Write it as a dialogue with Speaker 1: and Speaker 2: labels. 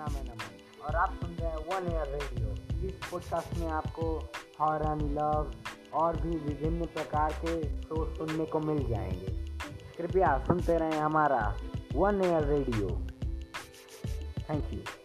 Speaker 1: और आप सुन रहे हैं वन एयर रेडियो इस पॉडकास्ट में आपको हॉरन लव और भी विभिन्न प्रकार के शो सुनने को मिल जाएँगे। कृपया सुनते रहें हमारा one air radio thank you